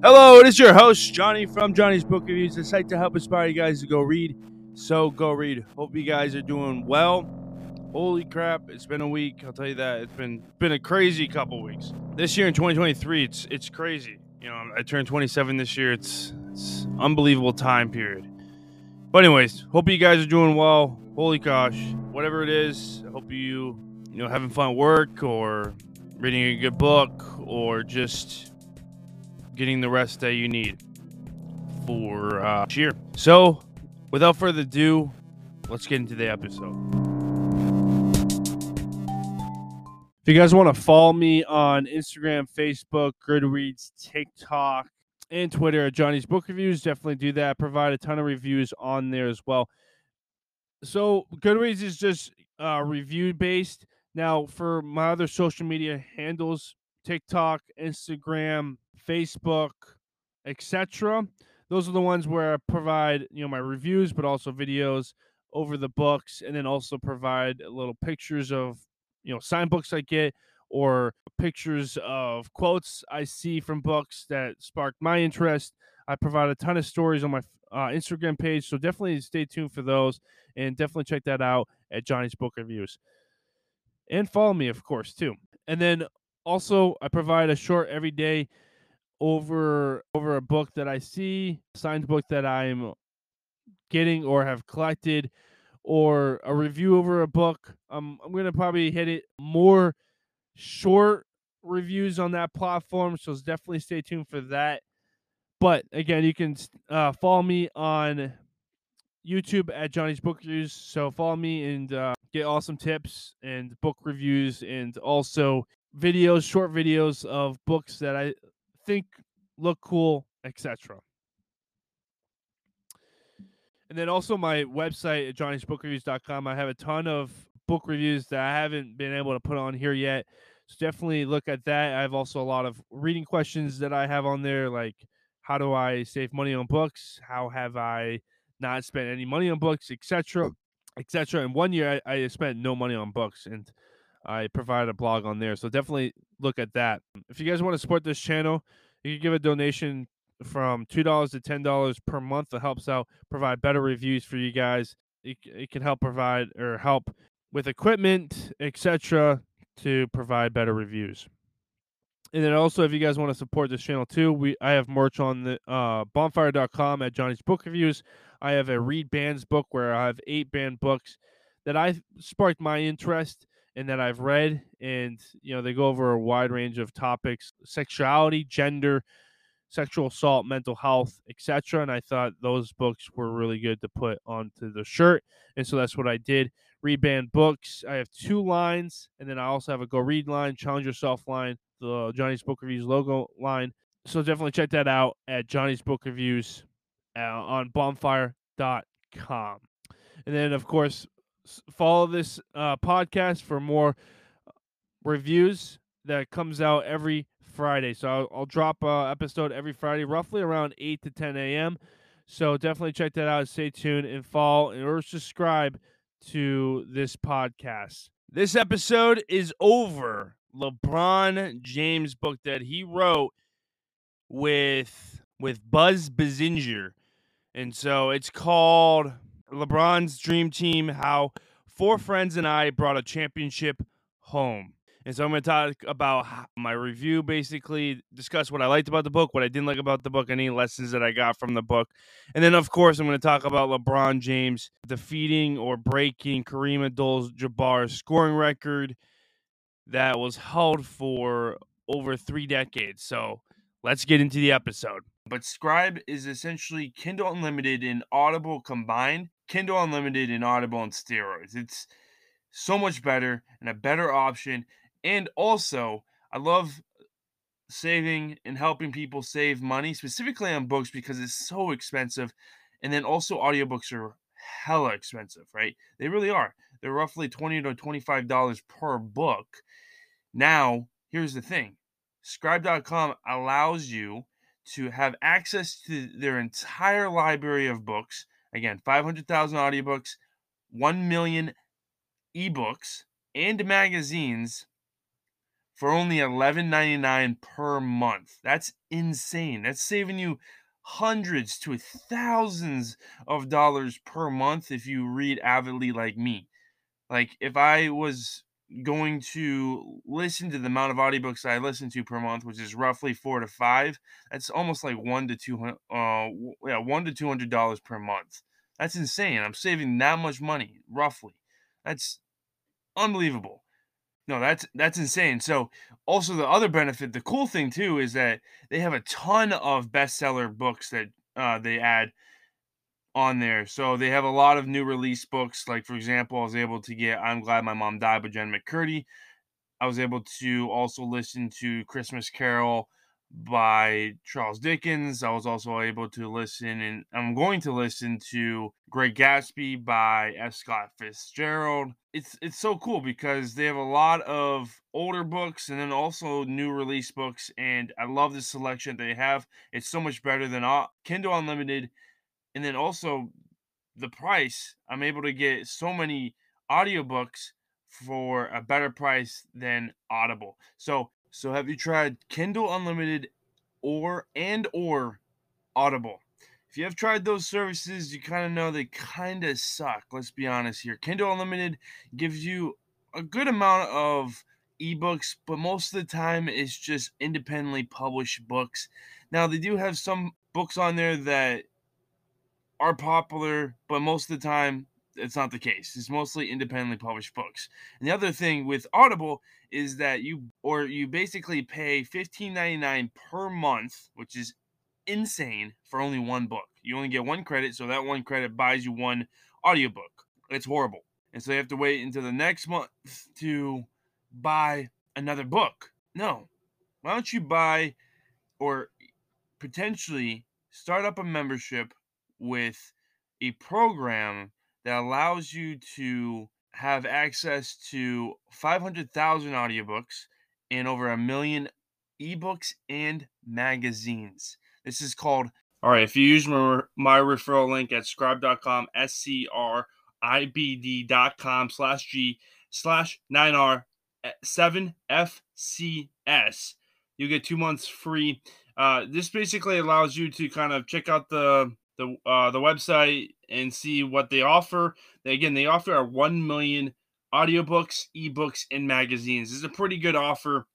Hello, it is your host, Johnny from Johnny's Book Reviews, the site to help inspire you guys to go read. So go read. Hope you guys are doing well. Holy crap, it's been a week. I'll tell you that. It's been been a crazy couple weeks. This year in 2023, it's it's crazy. You know, I turned 27 this year. It's it's unbelievable time period. But anyways, hope you guys are doing well. Holy gosh, whatever it is, I hope you you know having fun at work or reading a good book or just getting the rest that you need for uh, cheer. So, without further ado, let's get into the episode. If you guys want to follow me on Instagram, Facebook, Goodreads, TikTok, and Twitter at Johnny's Book Reviews, definitely do that. Provide a ton of reviews on there as well. So, Goodreads is just uh, review based. Now, for my other social media handles, TikTok, Instagram, Facebook, etc. Those are the ones where I provide, you know, my reviews, but also videos over the books, and then also provide little pictures of, you know, signed books I get or pictures of quotes I see from books that sparked my interest. I provide a ton of stories on my uh, Instagram page, so definitely stay tuned for those, and definitely check that out at Johnny's Book Reviews, and follow me, of course, too. And then also, I provide a short every day over over a book that I see, signed book that I'm getting or have collected, or a review over a book. Um, I'm gonna probably hit it more short reviews on that platform, so definitely stay tuned for that. But again, you can uh, follow me on YouTube at Johnny's Book Reviews. So follow me and uh, get awesome tips and book reviews, and also videos, short videos of books that I think look cool, etc. And then also my website at johnnysbookreviews.com. I have a ton of book reviews that I haven't been able to put on here yet. So definitely look at that. I have also a lot of reading questions that I have on there, like how do I save money on books? How have I not spent any money on books, etc., etc. And one year I, I spent no money on books, and I provide a blog on there. So definitely look at that. If you guys want to support this channel, you can give a donation from two dollars to ten dollars per month. That helps out provide better reviews for you guys. It, it can help provide or help with equipment, etc., to provide better reviews. And then also, if you guys want to support this channel too, we I have merch on the uh, bonfire.com at Johnny's Book Reviews. I have a read bands book where I have eight band books that I sparked my interest and that I've read, and you know they go over a wide range of topics: sexuality, gender, sexual assault, mental health, etc. And I thought those books were really good to put onto the shirt, and so that's what I did. Read band books. I have two lines, and then I also have a go read line, challenge yourself line, the Johnny's Book Reviews logo line. So definitely check that out at Johnny's Book Reviews uh, on bonfire.com. And then, of course, follow this uh, podcast for more uh, reviews that comes out every Friday. So I'll, I'll drop an episode every Friday, roughly around 8 to 10 a.m. So definitely check that out. Stay tuned and follow or subscribe to this podcast. This episode is over LeBron James book that he wrote with with Buzz Bissinger. And so it's called LeBron's Dream Team, how four friends and I brought a championship home. And so I'm going to talk about my review, basically discuss what I liked about the book, what I didn't like about the book, any lessons that I got from the book. And then, of course, I'm going to talk about LeBron James defeating or breaking Kareem Abdul-Jabbar's scoring record that was held for over three decades. So let's get into the episode. But Scribd is essentially Kindle Unlimited and Audible combined. Kindle Unlimited and Audible on steroids. It's so much better and a better option. And also, I love saving and helping people save money, specifically on books because it's so expensive. And then also, audiobooks are hella expensive, right? They really are. They're roughly 20 to $25 per book. Now, here's the thing Scribd.com allows you to have access to their entire library of books. Again, 500,000 audiobooks, 1 million ebooks, and magazines for only $11.99 per month. That's insane. That's saving you hundreds to thousands of dollars per month if you read avidly like me. Like if I was going to listen to the amount of audiobooks I listen to per month, which is roughly four to five, that's almost like one to two hundred uh yeah, one to two hundred dollars per month. That's insane. I'm saving that much money, roughly. That's unbelievable. No, that's that's insane. So also the other benefit, the cool thing too, is that they have a ton of bestseller books that uh, they add on there. So they have a lot of new release books. Like for example, I was able to get "I'm Glad My Mom Died" by Jen McCurdy. I was able to also listen to "Christmas Carol" by Charles Dickens. I was also able to listen, and I'm going to listen to Great Gatsby by F. Scott Fitzgerald. It's it's so cool because they have a lot of older books and then also new release books, and I love the selection they have. It's so much better than Kindle Unlimited, and then also the price. I'm able to get so many audiobooks for a better price than Audible. So so have you tried Kindle Unlimited or and or Audible? If you have tried those services, you kind of know they kind of suck. Let's be honest here. Kindle Unlimited gives you a good amount of ebooks, but most of the time it's just independently published books. Now, they do have some books on there that are popular, but most of the time it's not the case. It's mostly independently published books. And the other thing with Audible is that you or you basically pay $15.99 per month, which is insane for only one book. You only get one credit, so that one credit buys you one audiobook. It's horrible. And so you have to wait until the next month to buy another book. No. Why don't you buy or potentially start up a membership with a program that allows you to have access to 500,000 audiobooks and over a million ebooks and magazines. This is called. All right, if you use my, my referral link at scribd.com, S C R I B D.com slash G slash 9R 7FCS, you get two months free. Uh, this basically allows you to kind of check out the the uh, the website and see what they offer. Again, they offer a 1 million audiobooks, ebooks, and magazines. This is a pretty good offer.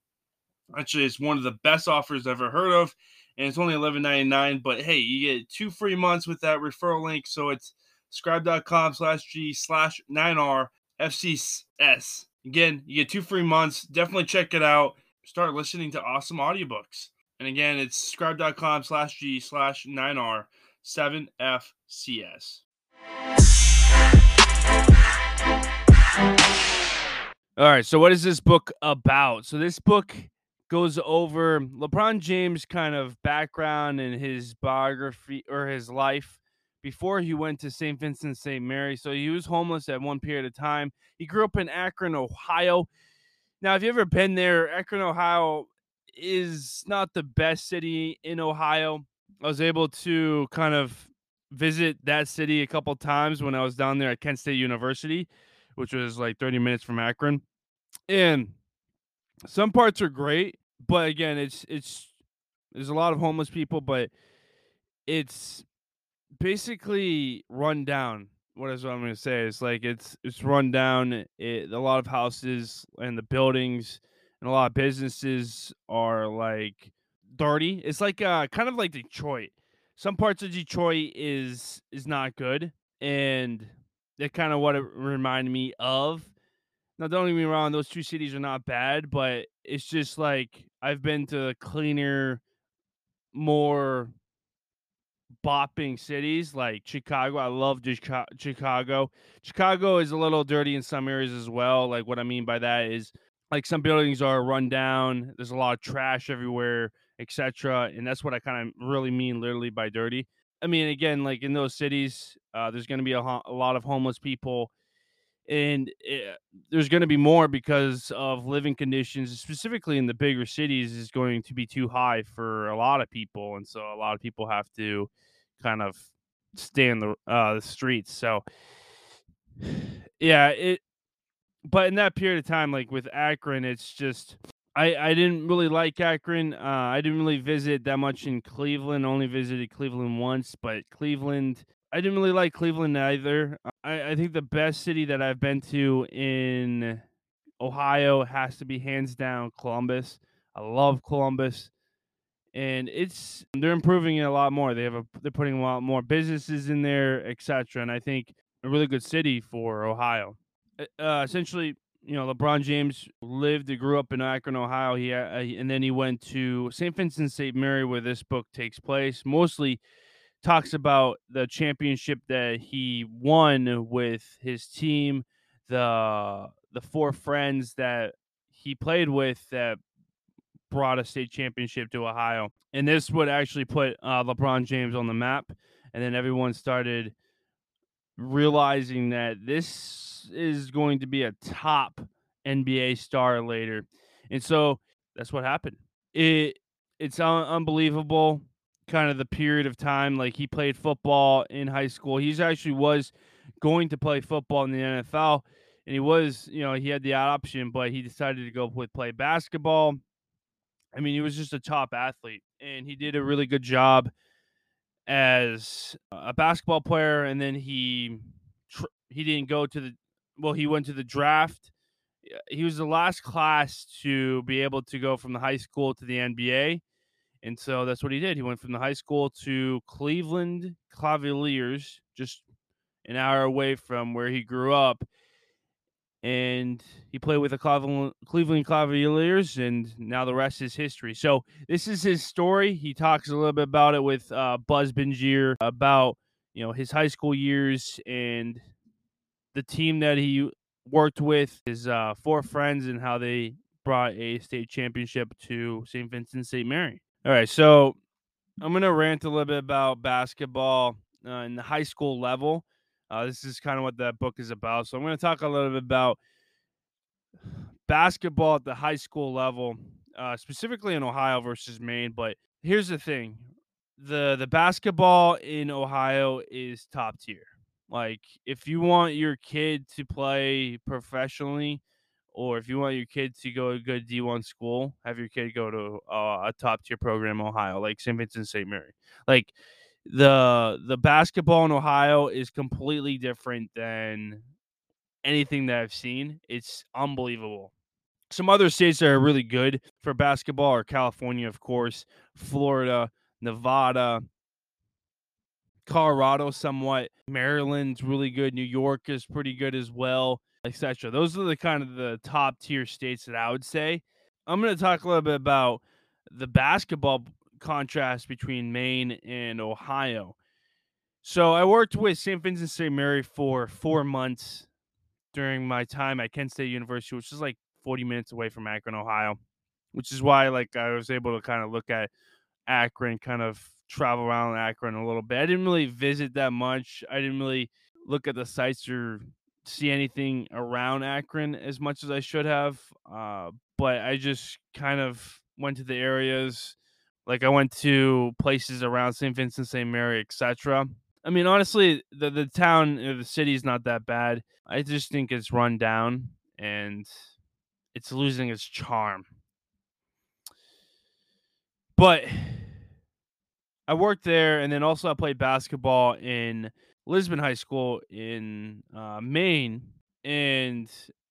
Actually, it's one of the best offers I've ever heard of, and it's only $11.99. But hey, you get two free months with that referral link. So it's scribd.com slash G slash 9R FCS. Again, you get two free months. Definitely check it out. Start listening to awesome audiobooks. And again, it's scribd.com slash G slash 9R 7FCS. All right, so what is this book about? So this book goes over LeBron James kind of background and his biography or his life before he went to St. Vincent St. Mary. So he was homeless at one period of time. He grew up in Akron, Ohio. Now, if you ever been there, Akron, Ohio is not the best city in Ohio. I was able to kind of visit that city a couple times when I was down there at Kent State University, which was like 30 minutes from Akron. And some parts are great, but again, it's it's there's a lot of homeless people, but it's basically run down. What is what I'm to say? It's like it's it's run down. It, a lot of houses and the buildings and a lot of businesses are like dirty. It's like uh kind of like Detroit. Some parts of Detroit is is not good, and that kind of what it reminded me of. Now, don't get me wrong; those two cities are not bad, but it's just like I've been to cleaner, more bopping cities like Chicago. I love Chicago. Chicago is a little dirty in some areas as well. Like what I mean by that is like some buildings are run down. There's a lot of trash everywhere etc. And that's what I kind of really mean, literally by dirty. I mean, again, like in those cities, uh, there's going to be a, ho- a, lot of homeless people, and it, eh, there's going to be more because of living conditions, specifically in the bigger cities, is going to be too high for a lot of people, and so a lot of people have to kind of stay in the uh, the streets. So, yeah, it. But in that period of time, like with Akron, it's just I I didn't really like Akron. Uh, I didn't really visit that much in Cleveland. Only visited Cleveland once, but Cleveland, I didn't really like Cleveland either. I, I think the best city that I've been to in Ohio has to be hands down Columbus. I love Columbus, and it's they're improving it a lot more. They have a they're putting a lot more businesses in there, etc. And I think a really good city for Ohio. Uh, essentially, you know, LeBron James lived and grew up in Akron, Ohio. He uh, and then he went to St. Vincent St. Mary, where this book takes place. Mostly talks about the championship that he won with his team, the the four friends that he played with that brought a state championship to Ohio, and this would actually put uh, LeBron James on the map. And then everyone started realizing that this is going to be a top NBA star later. And so that's what happened. It it's un- unbelievable kind of the period of time like he played football in high school. He's actually was going to play football in the NFL and he was, you know, he had the option but he decided to go with play basketball. I mean, he was just a top athlete and he did a really good job as a basketball player, and then he tr- he didn't go to the well. He went to the draft. He was the last class to be able to go from the high school to the NBA, and so that's what he did. He went from the high school to Cleveland Cavaliers, just an hour away from where he grew up, and he played with the Cleveland Cavaliers, and now the rest is history. So this is his story. He talks a little bit about it with uh, Buzz Bissinger about you know his high school years and the team that he worked with, his uh, four friends, and how they brought a state championship to St. Vincent St. Mary. All right, so I'm gonna rant a little bit about basketball uh, in the high school level. Uh, this is kind of what that book is about. So I'm going to talk a little bit about basketball at the high school level, uh, specifically in Ohio versus Maine. But here's the thing: the the basketball in Ohio is top tier. Like, if you want your kid to play professionally, or if you want your kid to go to a good D1 school, have your kid go to uh, a top tier program in Ohio, like St. Vincent St. Mary. Like, the the basketball in Ohio is completely different than anything that I've seen. It's unbelievable. Some other states that are really good for basketball are California, of course, Florida, Nevada, Colorado, somewhat. Maryland's really good. New York is pretty good as well, etc. Those are the kind of the top tier states that I would say. I'm going to talk a little bit about the basketball contrast between Maine and Ohio. So I worked with St. Vincent St. Mary for four months during my time at Kent State University, which is like 40 minutes away from Akron, Ohio, which is why like I was able to kind of look at Akron, kind of travel around Akron a little bit. I didn't really visit that much. I didn't really look at the sites or see anything around Akron as much as I should have. Uh, but I just kind of went to the areas like I went to places around St. Vincent, St. Mary, etc. I mean, honestly, the the town, the city is not that bad. I just think it's run down and it's losing its charm. But I worked there, and then also I played basketball in Lisbon High School in uh, Maine. And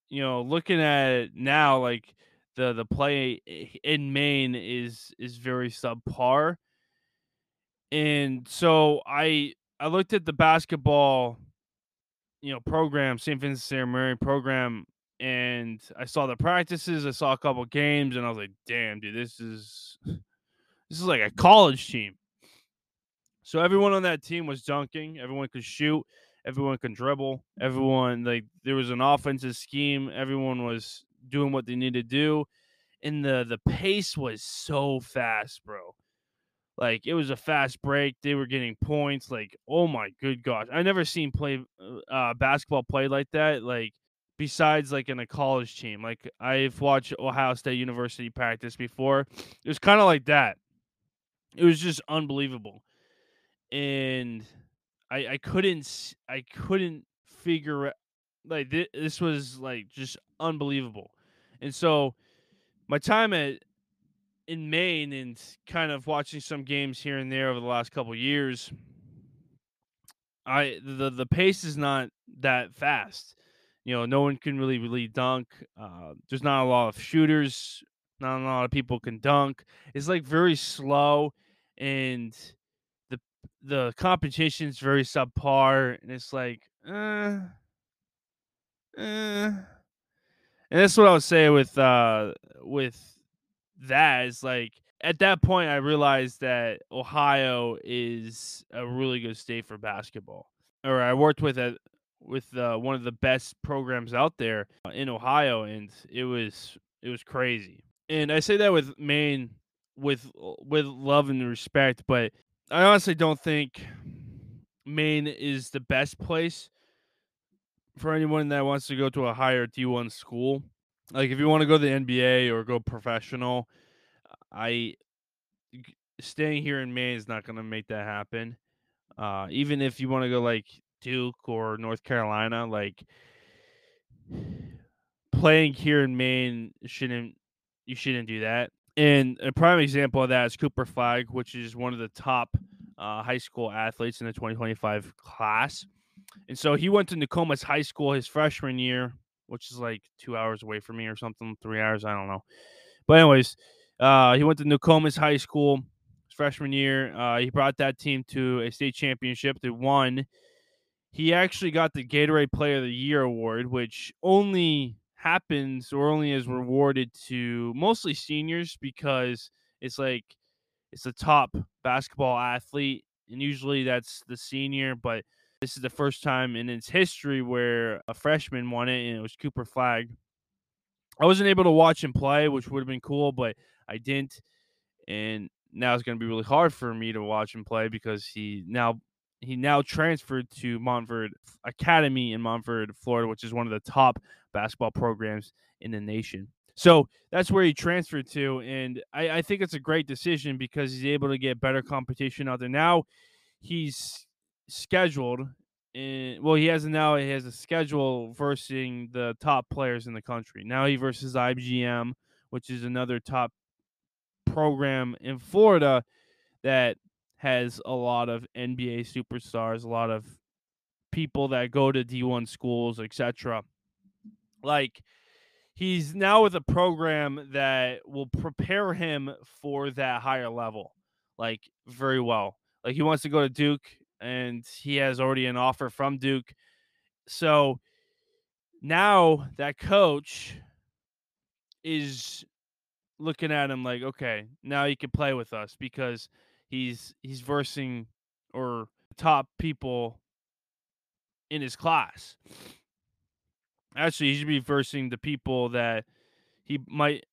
you know, looking at it now, like the the play in Maine is is very subpar. And so I I looked at the basketball, you know, program, St. Vincent St. Mary program, and I saw the practices, I saw a couple games, and I was like, damn, dude, this is this is like a college team. So everyone on that team was dunking, everyone could shoot, everyone could dribble, everyone like there was an offensive scheme, everyone was doing what they need to do. And the the pace was so fast, bro. Like it was a fast break. They were getting points. Like, oh my good gosh. I never seen play uh, uh basketball played like that. Like besides like in a college team. Like I've watched Ohio State University practice before. It was kind of like that. It was just unbelievable. And I I couldn't I couldn't figure like this was like just unbelievable. And so my time at in Maine and kind of watching some games here and there over the last couple years, I the the pace is not that fast. You know, no one can really really dunk. Uh, there's not a lot of shooters. Not a lot of people can dunk. It's like very slow, and the the competition's very subpar. And it's like, uh, uh. And that's what I would say with uh with that is like at that point I realized that Ohio is a really good state for basketball. Or I worked with a with uh, one of the best programs out there in Ohio, and it was it was crazy. And I say that with Maine with with love and respect, but I honestly don't think Maine is the best place for anyone that wants to go to a higher D1 school. Like if you want to go to the NBA or go professional, I staying here in Maine is not going to make that happen. Uh, even if you want to go like Duke or North Carolina, like playing here in Maine shouldn't you shouldn't do that. And a prime example of that is Cooper Flagg, which is one of the top uh, high school athletes in the 2025 class. And so he went to Nokomis High School his freshman year, which is like two hours away from me or something, three hours, I don't know. But anyways, uh, he went to Nokomis High School freshman year. Uh, he brought that team to a state championship. They won. He actually got the Gatorade Player of the Year award, which only happens or only is rewarded to mostly seniors because it's like it's the top basketball athlete, and usually that's the senior. But this is the first time in its history where a freshman won it, and it was Cooper Flagg. I wasn't able to watch him play, which would have been cool, but I didn't. And now it's going to be really hard for me to watch him play because he now he now transferred to Montverde Academy in Montverde, Florida, which is one of the top basketball programs in the nation. So that's where he transferred to, and I, I think it's a great decision because he's able to get better competition out there. Now he's scheduled, and well, he has now he has a schedule versus the top players in the country. Now he versus IMG, which is another top program in Florida that has a lot of NBA superstars, a lot of people that go to D1 schools, etc. Like he's now with a program that will prepare him for that higher level like very well. Like he wants to go to Duke and he has already an offer from Duke. So now that coach is looking at him like, okay, now you can play with us because he's he's versing or top people in his class. Actually, he should be versing the people that he might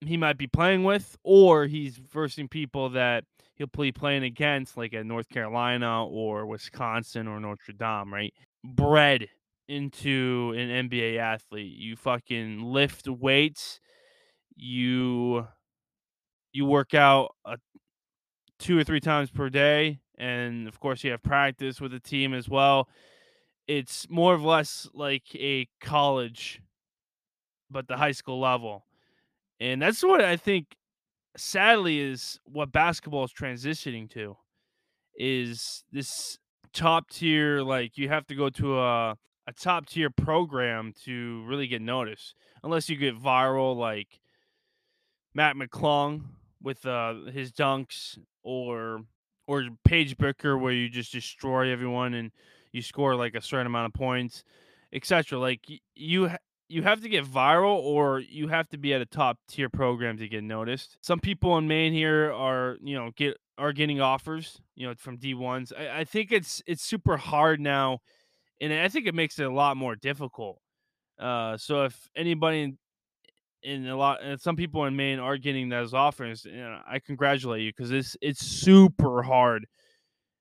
he might be playing with, or he's versing people that he'll be playing against, like at North Carolina or Wisconsin or Notre Dame, right? Bred into an NBA athlete. You fucking lift weights you you work out uh, two or three times per day and of course you have practice with the team as well it's more or less like a college but the high school level and that's what i think sadly is what basketball is transitioning to is this top tier like you have to go to a a top tier program to really get noticed unless you get viral like Mac McClung with uh, his dunks or or Paige Bueckers where you just destroy everyone and you score like a certain amount of points, etc. Like you you have to get viral or you have to be at a top tier program to get noticed. Some people in Maine here are you know get are getting offers you know from D ones. I, I think it's it's super hard now, and I think it makes it a lot more difficult. Uh, so if anybody in a lot and some people in Maine are getting those offers. You know, I congratulate you because it's it's super hard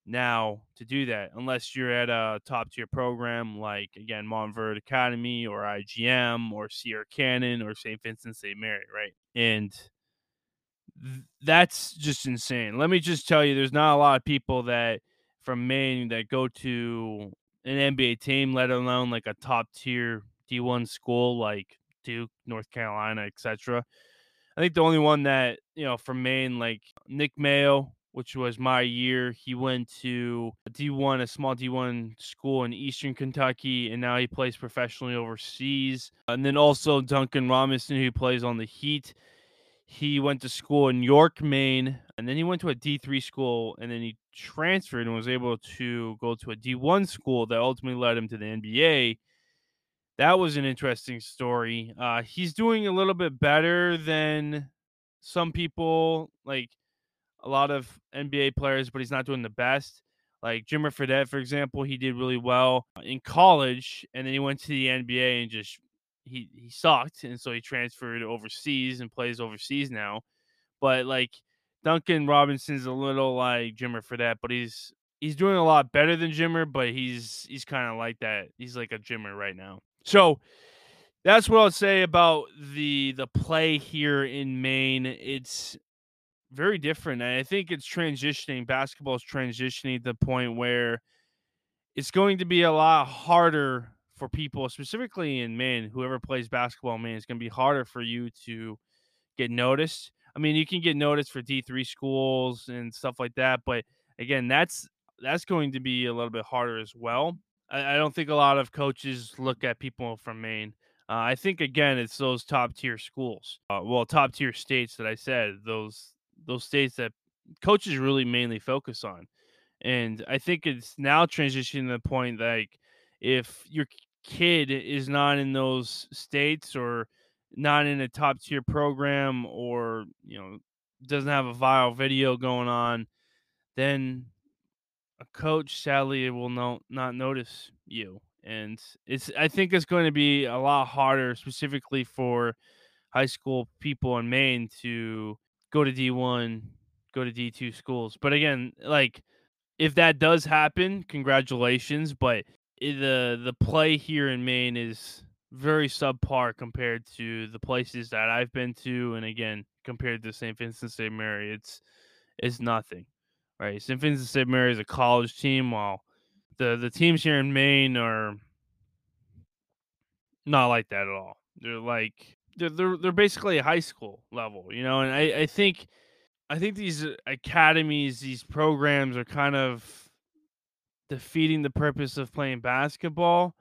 now to do that unless you're at a top tier program like again Montverde Academy or IGM or Sierra Canyon or St. Vincent St. Mary, right? And th- that's just insane. Let me just tell you, there's not a lot of people that from Maine that go to an NBA team, let alone like a top tier D1 school like Duke, North Carolina, etc. I think the only one that you know from Maine, like Nick Mayo, which was my year, he went to D1, a small D1 school in Eastern Kentucky, and now he plays professionally overseas. And then also Duncan Robinson, who plays on the Heat. He went to school in York, Maine, and then he went to a D3 school, and then he transferred and was able to go to a D1 school that ultimately led him to the NBA. That was an interesting story. Uh, he's doing a little bit better than some people, like a lot of NBA players, but he's not doing the best. Like Jimmer Fredette, for example, he did really well in college, and then he went to the NBA and just he he sucked, and so he transferred overseas and plays overseas now. But like Duncan Robinson's a little like Jimmer Fredette, but he's he's doing a lot better than Jimmer, but he's he's kind of like that. He's like a Jimmer right now. So that's what I'll say about the the play here in Maine. It's very different. And I think it's transitioning. Basketball is transitioning to the point where it's going to be a lot harder for people, specifically in Maine, whoever plays basketball in Maine, it's going to be harder for you to get noticed. I mean, you can get noticed for D3 schools and stuff like that, but again, that's that's going to be a little bit harder as well. I, I don't think a lot of coaches look at people from Maine. Uh, I think again, it's those top tier schools, uh, well, top tier states that I said those those states that coaches really mainly focus on. And I think it's now transitioning to the point like if your kid is not in those states or not in a top tier program or you know doesn't have a viral video going on, then a coach sadly will not not notice you. And it's I think it's going to be a lot harder specifically for high school people in Maine to go to D1, go to D2 schools. But again, like if that does happen, congratulations, but the the play here in Maine is very subpar compared to the places that I've been to, and again compared to St. Vincent St. Mary, it's it's nothing, right? St. Vincent St. Mary is a college team, while the the teams here in Maine are not like that at all. They're like they're they're, they're basically high school level, you know, and I I think I think these academies, these programs are kind of defeating the purpose of playing basketball.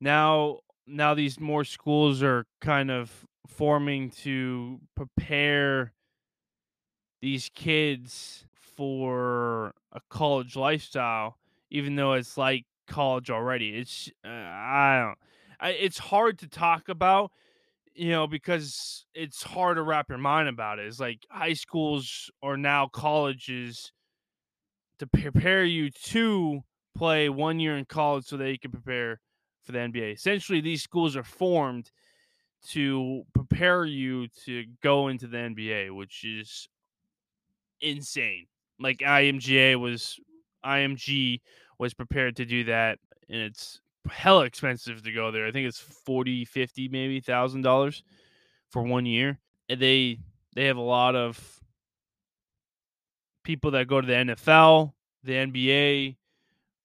Now now these more schools are kind of forming to prepare these kids for a college lifestyle even though it's like college already it's uh, i don't I, it's hard to talk about you know because it's hard to wrap your mind about it it's like high schools or now colleges to prepare you to play one year in college so that you can prepare for the NBA. Essentially, these schools are formed to prepare you to go into the NBA, which is insane. Like IMGA was IMG was prepared to do that and it's hella expensive to go there. I think it's 40, 50 maybe thousand dollars for one year. And they they have a lot of people that go to the NFL, the NBA,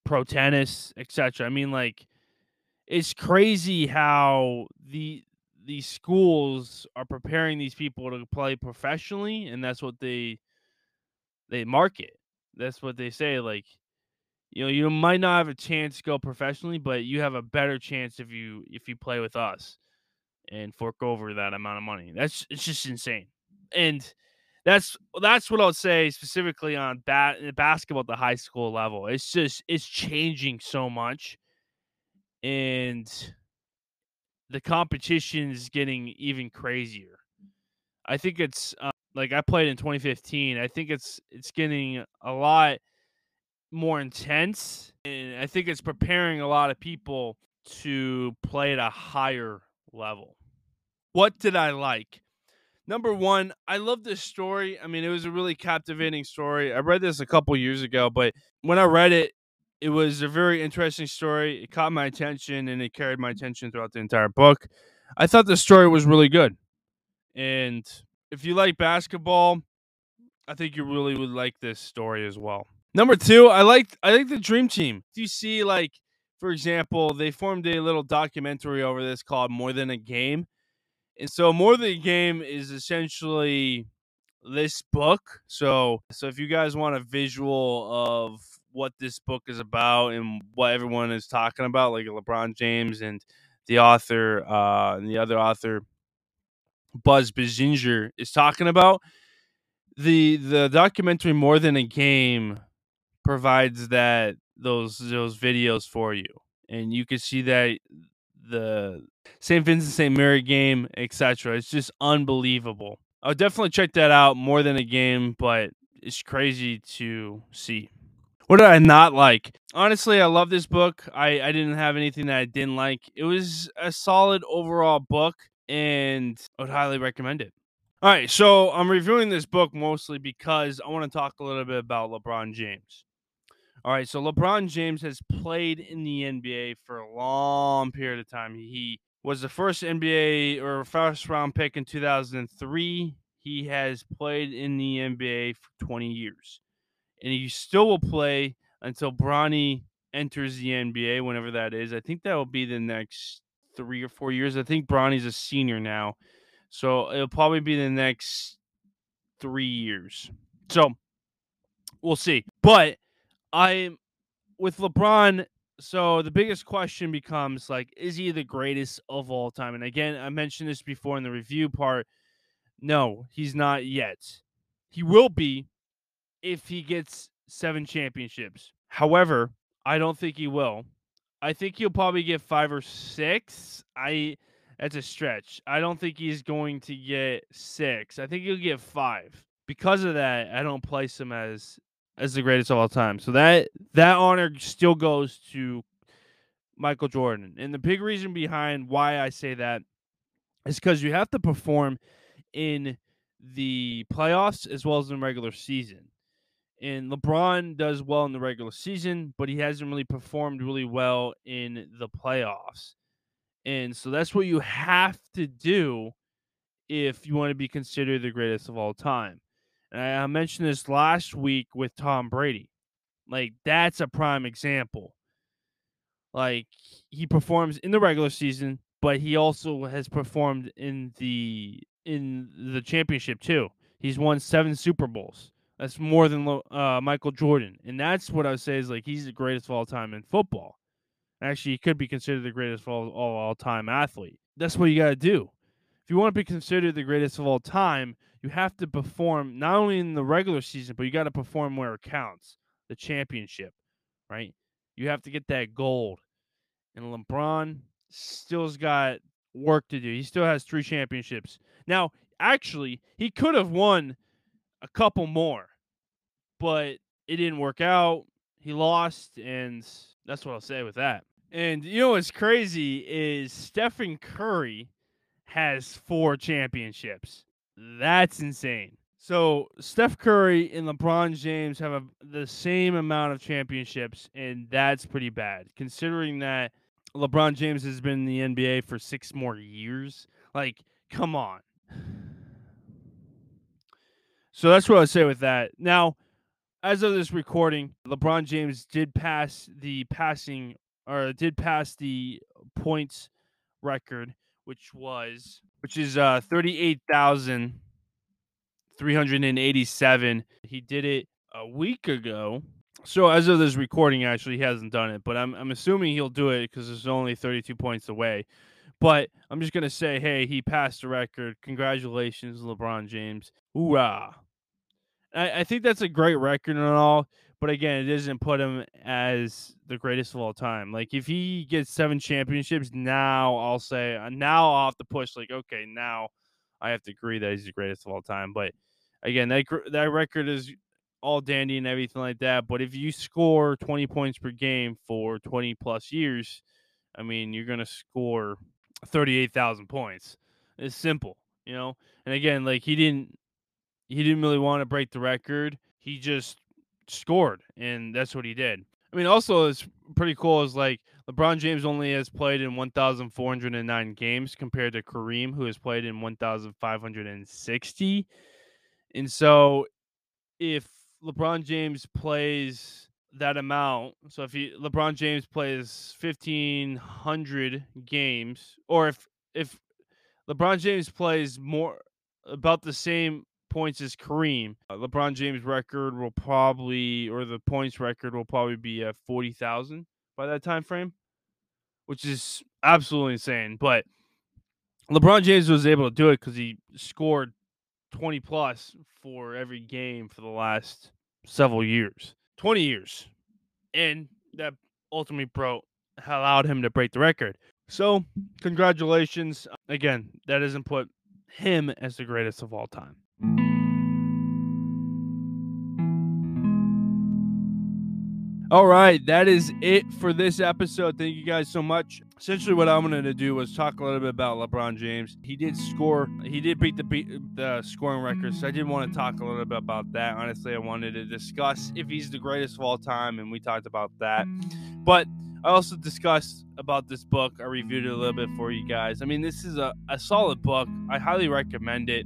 pro tennis, etc. I mean, like, it's crazy how the these schools are preparing these people to play professionally, and that's what they they market. That's what they say. Like, you know, you might not have a chance to go professionally, but you have a better chance if you if you play with us and fork over that amount of money. That's it's just insane. And that's that's what I'll say specifically on bat basketball at the high school level. It's just it's changing so much, and the competition is getting even crazier. I think it's uh, like I played in 2015. I think it's it's getting a lot more intense, and I think it's preparing a lot of people to play at a higher level. What did I like? number one, I love this story. I mean, it was a really captivating story. I read this a couple years ago, but when I read it, it was a very interesting story. It caught my attention and it carried my attention throughout the entire book. I thought the story was really good. And if you like basketball, I think you really would like this story as well. Number two, I like I like the Dream Team. Do you see like, for example, they formed a little documentary over this called More Than a Game And so more than a game is essentially this book. So so if you guys want a visual of what this book is about and what everyone is talking about, like LeBron James and the author uh and the other author Buzz Bissinger is talking about, the the documentary More Than a Game provides that those those videos for you. And you can see that the St. Vincent St. Mary game, etc. It's just unbelievable. I'll definitely check that out more than a game, but it's crazy to see. What did I not like? Honestly, I love this book. I, I didn't have anything that I didn't like. It was a solid overall book, and I would highly recommend it. All right, so I'm reviewing this book mostly because I want to talk a little bit about LeBron James. All right, so LeBron James has played in the NBA for a long period of time. He was the first NBA or first round pick in 2003. He has played in the NBA for 20 years. And he still will play until Bronny enters the NBA, whenever that is. I think that will be the next three or four years. I think Bronny's a senior now. So it'll probably be the next three years. So we'll see. But I with LeBron. So the biggest question becomes like, is he the greatest of all time? And again, I mentioned this before in the review part. No, he's not yet. He will be if he gets seven championships. However, I don't think he will. I think he'll probably get five or six. I that's a stretch. I don't think he's going to get six. I think he'll get five. Because of that, I don't place him as as the greatest of all time. So that that honor still goes to Michael Jordan. And the big reason behind why I say that is because you have to perform in the playoffs as well as in regular season. And LeBron does well in the regular season, but he hasn't really performed really well in the playoffs. And so that's what you have to do if you want to be considered the greatest of all time. I mentioned this last week with Tom Brady. Like, that's a prime example. Like, he performs in the regular season, but he also has performed in the in the championship too. He's won seven Super Bowls. That's more than uh, Michael Jordan, and that's what I would say is like he's the greatest of all time in football. Actually, he could be considered the greatest of all, all, all time athlete. That's what you got to do. If you want to be considered the greatest of all time, you have to perform not only in the regular season, but you got to perform where it counts the championship, right? You have to get that gold. And LeBron still's got work to do. He still has three championships. Now, actually, he could have won a couple more, but it didn't work out. He lost, and that's what I'll say with that. And you know what's crazy is Stephen Curry has four championships. That's insane. So Steph Curry and LeBron James have a, the same amount of championships, and that's pretty bad considering that LeBron James has been in the NBA for six more years. Like, come on. So that's what I say with that. Now, as of this recording, LeBron James did pass the passing or did pass the points record, which was which is uh, 38,387. He did it a week ago. So as of this recording, actually, he hasn't done it, but I'm, I'm assuming he'll do it because it's only 32 points away. But I'm just going to say, hey, he passed the record. Congratulations, LeBron James. Hoorah. I, I think that's a great record and all. But again, it doesn't put him as the greatest of all time. Like if he gets seven championships, now I'll say uh, now I'll have to push. Like okay, now I have to agree that he's the greatest of all time. But again, that that record is all dandy and everything like that. But if you score 20 points per game for 20 plus years, I mean, you're going to score 38,000 points. It's simple, you know? And again, like he didn't he didn't really want to break the record. He just scored, and that's what he did. I mean, also it's pretty cool. Is like LeBron James only has played in 1,409 games compared to Kareem, who has played in 1,560. And so, if LeBron James plays that amount, so if he LeBron James plays 1,500 games, or if if LeBron James plays more about the same points as Kareem. Uh, LeBron James record will probably or the points record will probably be at 40,000 by that time frame, which is absolutely insane, but LeBron James was able to do it cuz he scored 20 plus for every game for the last several years. 20 years. And that ultimately broke allowed him to break the record. So, congratulations. Again, that doesn't put him as the greatest of all time. All right, that is it for this episode. Thank you guys so much. Essentially, what I wanted to do was talk a little bit about LeBron James. He did score, he did beat the beat, the scoring record, so I did want to talk a little bit about that. Honestly, I wanted to discuss if he's the greatest of all time, and we talked about that. But I also discussed about this book. I reviewed it a little bit for you guys. I mean, this is a, a solid book. I highly recommend it.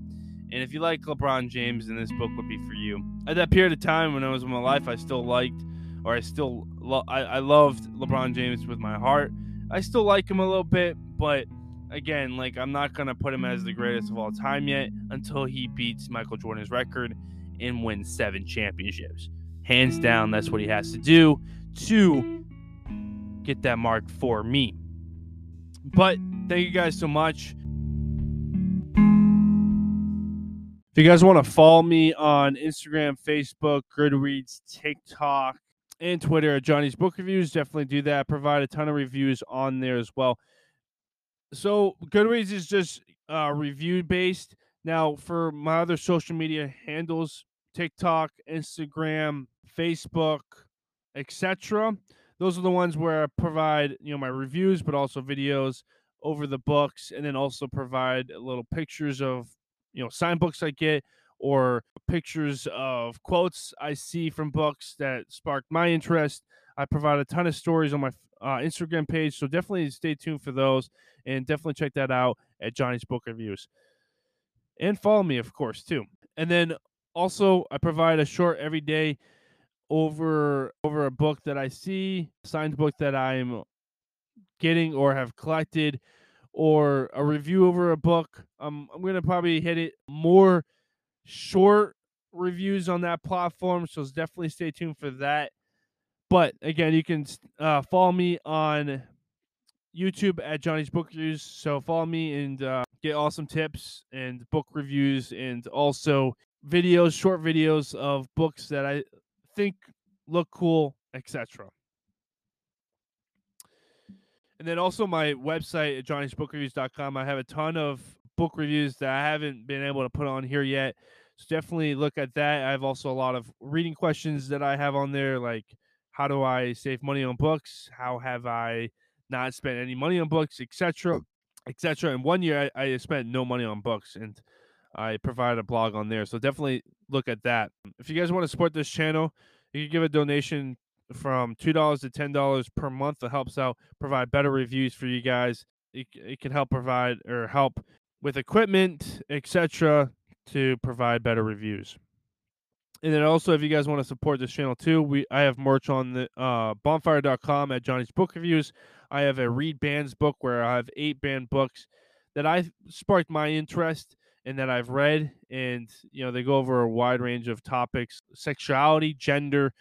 And if you like LeBron James, then this book would be for you. At that period of time when I was in my life, I still liked or I still lo- I, I loved LeBron James with my heart. I still like him a little bit, but again, like I'm not gonna put him as the greatest of all time yet until he beats Michael Jordan's record and wins seven championships. Hands down, that's what he has to do to get that mark for me. But thank you guys so much. If you guys want to follow me on Instagram, Facebook, Goodreads, TikTok, and Twitter at Johnny's Book Reviews. Definitely do that. Provide a ton of reviews on there as well. So Goodreads is just uh, review based. Now for my other social media handles, TikTok, Instagram, Facebook, etc. Those are the ones where I provide you know my reviews, but also videos over the books, and then also provide little pictures of you know sign books I get or pictures of quotes I see from books that spark my interest. I provide a ton of stories on my uh, Instagram page, so definitely stay tuned for those and definitely check that out at Johnny's Book Reviews. And follow me, of course, too. And then also, I provide a short every day over over a book that I see, signed book that I'm getting or have collected, or a review over a book. Um, I'm gonna probably hit it more short reviews on that platform, so definitely stay tuned for that. But again, you can uh, follow me on YouTube at Johnny's Book Reviews. So follow me and uh, get awesome tips and book reviews and also videos, short videos of books that I think look cool, etc. And then also my website at johnnysbookreviews.com. I have a ton of book reviews that I haven't been able to put on here yet. So definitely look at that. I have also a lot of reading questions that I have on there, like how do I save money on books? How have I not spent any money on books, etc., etc. And one year I, I spent no money on books, and I provide a blog on there. So definitely look at that. If you guys want to support this channel, you can give a donation from two dollars to ten dollars per month. That helps out provide better reviews for you guys. It, it can help provide or help with equipment, etc to provide better reviews. And then also, if you guys want to support this channel too, we I have merch on the uh, bonfire.com at Johnny's Book Reviews. I have a read bands book where I have eight banned books that I sparked my interest and that I've read, and you know they go over a wide range of topics: sexuality, gender,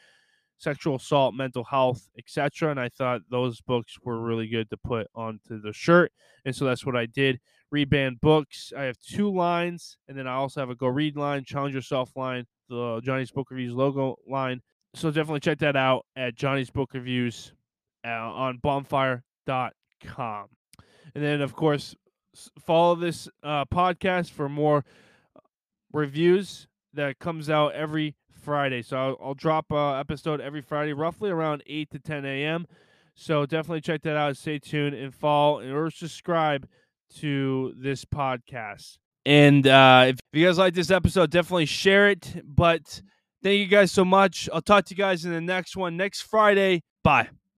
sexual assault, mental health, etc. And I thought those books were really good to put onto the shirt, and so that's what I did. Reband books. I have two lines, and then I also have a Go Read line, Challenge Yourself line, the Johnny's Book Reviews logo line. So definitely check that out at Johnny's Book Reviews uh, on bonfire.com. And then, of course, follow this uh, podcast for more uh, reviews that comes out every Friday. So I'll, I'll drop a episode every Friday, roughly around 8 to 10 a.m. So definitely check that out. Stay tuned and follow or subscribe to this podcast. And uh, if you guys like this episode, definitely share it. But thank you guys so much. I'll talk to you guys in the next one next Friday. Bye.